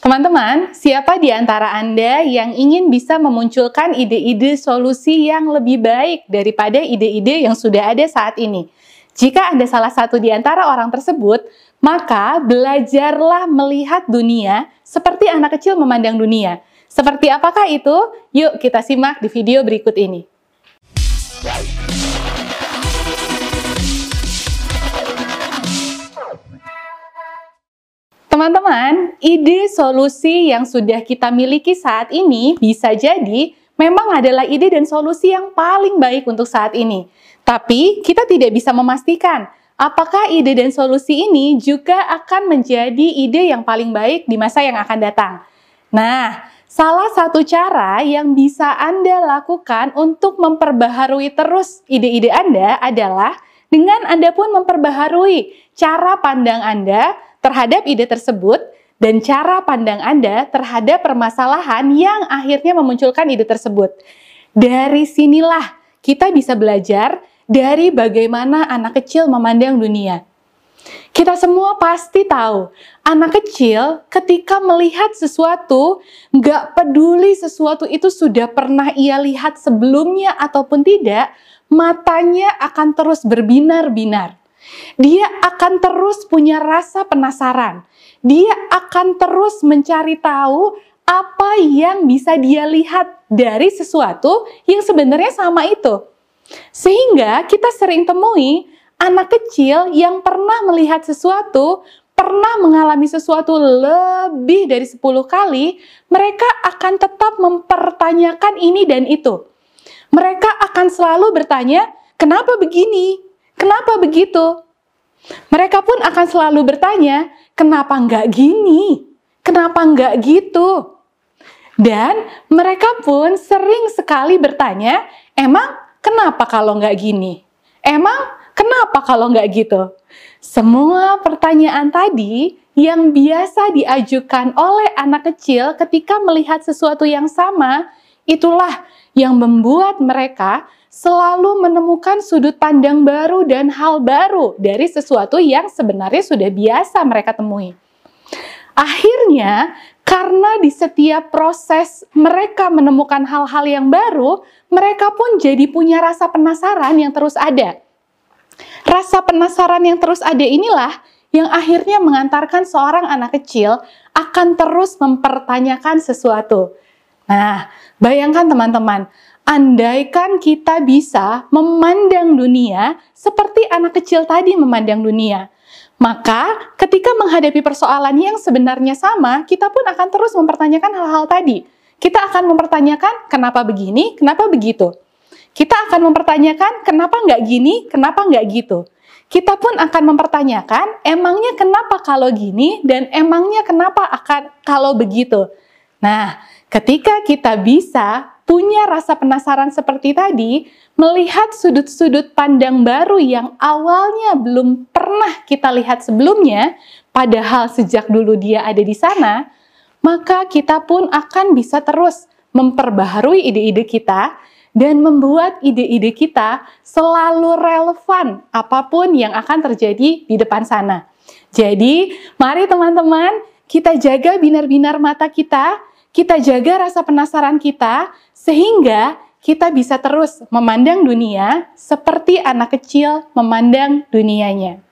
Teman-teman, siapa di antara Anda yang ingin bisa memunculkan ide-ide solusi yang lebih baik daripada ide-ide yang sudah ada saat ini? Jika Anda salah satu di antara orang tersebut, maka belajarlah melihat dunia seperti anak kecil memandang dunia. Seperti apakah itu? Yuk kita simak di video berikut ini. Teman-teman, ide solusi yang sudah kita miliki saat ini bisa jadi memang adalah ide dan solusi yang paling baik untuk saat ini. Tapi kita tidak bisa memastikan apakah ide dan solusi ini juga akan menjadi ide yang paling baik di masa yang akan datang. Nah, salah satu cara yang bisa Anda lakukan untuk memperbaharui terus ide-ide Anda adalah dengan Anda pun memperbaharui cara pandang Anda terhadap ide tersebut dan cara pandang Anda terhadap permasalahan yang akhirnya memunculkan ide tersebut. Dari sinilah kita bisa belajar dari bagaimana anak kecil memandang dunia. Kita semua pasti tahu, anak kecil ketika melihat sesuatu, nggak peduli sesuatu itu sudah pernah ia lihat sebelumnya ataupun tidak, matanya akan terus berbinar-binar. Dia akan terus punya rasa penasaran. Dia akan terus mencari tahu apa yang bisa dia lihat dari sesuatu yang sebenarnya sama itu. Sehingga kita sering temui anak kecil yang pernah melihat sesuatu, pernah mengalami sesuatu lebih dari 10 kali, mereka akan tetap mempertanyakan ini dan itu. Mereka akan selalu bertanya, kenapa begini? Kenapa begitu? Mereka pun akan selalu bertanya, kenapa nggak gini? Kenapa nggak gitu? Dan mereka pun sering sekali bertanya, emang kenapa kalau nggak gini? Emang kenapa kalau nggak gitu? Semua pertanyaan tadi yang biasa diajukan oleh anak kecil ketika melihat sesuatu yang sama, itulah yang membuat mereka selalu menemukan sudut pandang baru dan hal baru dari sesuatu yang sebenarnya sudah biasa mereka temui. Akhirnya, karena di setiap proses mereka menemukan hal-hal yang baru, mereka pun jadi punya rasa penasaran yang terus ada. Rasa penasaran yang terus ada inilah yang akhirnya mengantarkan seorang anak kecil akan terus mempertanyakan sesuatu. Nah, bayangkan teman-teman, andaikan kita bisa memandang dunia seperti anak kecil tadi memandang dunia, maka ketika menghadapi persoalan yang sebenarnya sama, kita pun akan terus mempertanyakan hal-hal tadi. Kita akan mempertanyakan kenapa begini, kenapa begitu. Kita akan mempertanyakan kenapa nggak gini, kenapa nggak gitu. Kita pun akan mempertanyakan emangnya kenapa kalau gini dan emangnya kenapa akan kalau begitu. Nah, ketika kita bisa punya rasa penasaran seperti tadi, melihat sudut-sudut pandang baru yang awalnya belum pernah kita lihat sebelumnya, padahal sejak dulu dia ada di sana, maka kita pun akan bisa terus memperbaharui ide-ide kita dan membuat ide-ide kita selalu relevan apa pun yang akan terjadi di depan sana. Jadi, mari teman-teman, kita jaga binar-binar mata kita, kita jaga rasa penasaran kita, sehingga kita bisa terus memandang dunia seperti anak kecil memandang dunianya.